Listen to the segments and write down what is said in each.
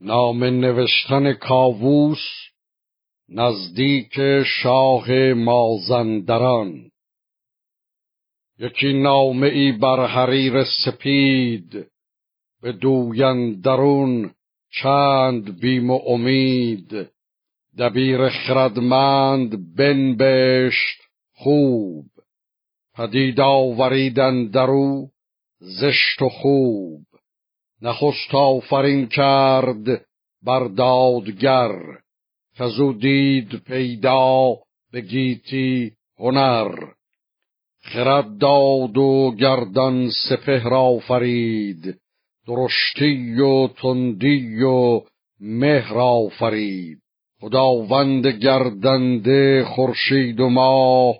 نام نوشتن کاووس نزدیک شاه مازندران. یکی نامه ای بر حریر سپید به دویندرون چند بیم و امید. دبیر خردمند بنبشت خوب پدید آوریدن درو زشت و خوب. نخست آفرین کرد بر دادگر کزو دید پیدا به گیتی هنر. خرد داد و گردان سپهر آفرید درشتی و تندی و مهر آفرید. خداوند گردنده خورشید و ماه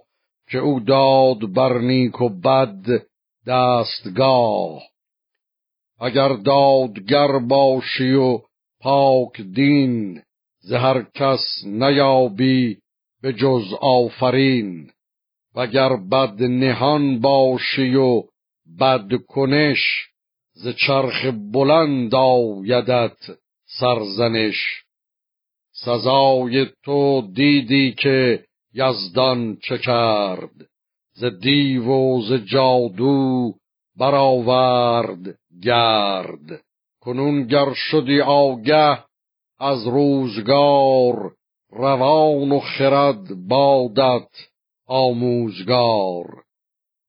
که او داد بر نیک و بد دستگاه. اگر دادگر باشی و پاک دین زهر کس نیابی به جز آفرین. وگر بد نهان باشی و بد کنش ز چرخ بلند آیدت سرزنش. سزای تو دیدی که یزدان چه کرد ز دیو و ز جادو برآورد گرد. کنون گر شدی آگه از روزگار روان و خرد بادت آموزگار.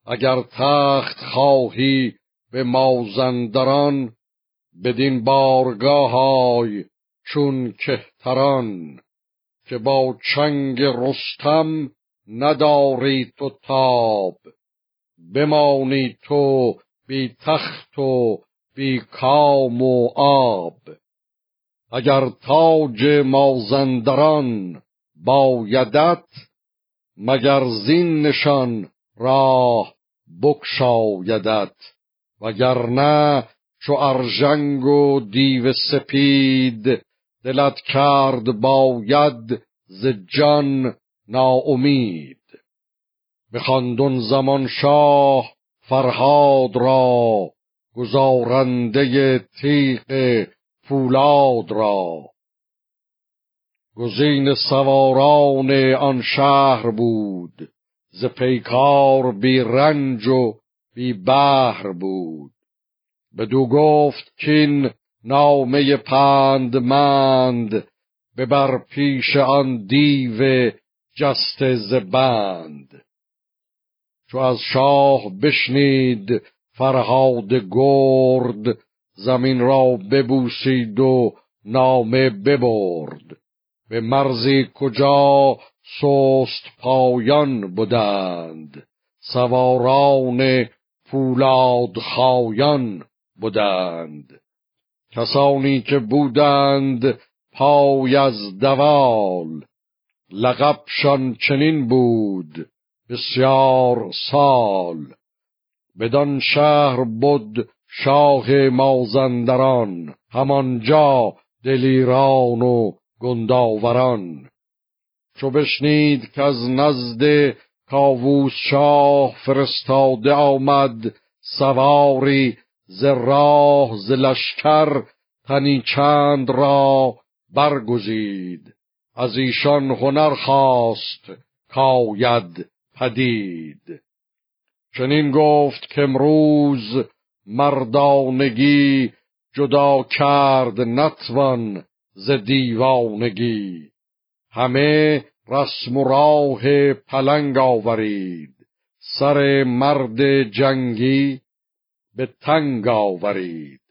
اگر تخت خواهی به مازندران بدین بارگاه های چون کهتران که با چنگ رستم نداری تو تاب. بمانی تو بی تخت و بی کام و آب. اگر تاج مازندران بایدت مگر زین نشان راه بکشایدت وگرنه چو ارژنگ و دیو سپید دلت کرد باید ز جان ناامید. بخواندون زمان شاه فرهاد را گزارنده تیغ فولاد را. گزین سواران آن شهر بود ز پیکار بی رنج و بی بهر بود. بدو گفت کین نامه پندمند ببر پیش آن دیو جست زبند چو از شاه بشنید فرهاد گرد زمین را ببوسید و نامه ببرد. به مرزی کجا سست پایان بودند؟ سواران فولاد خایان بودند. کسانی که بودند پای از دوال لقبشان چنین بود. بسیار سال. بدان شهر بود شاه مازندران همانجا دلیران و گنداوران. چو بشنید که از نزد کاووس شاه فرستاده آمد سواری ز راه ز لشکر تنی چند را برگزید. از ایشان هنر خواست کاید پدید. چنین گفت که امروز مردانگی جدا کرد نتوان ز دیوانگی. همه رسم و راه پلنگ آورید. سر مرد جنگی به تنگ آورید.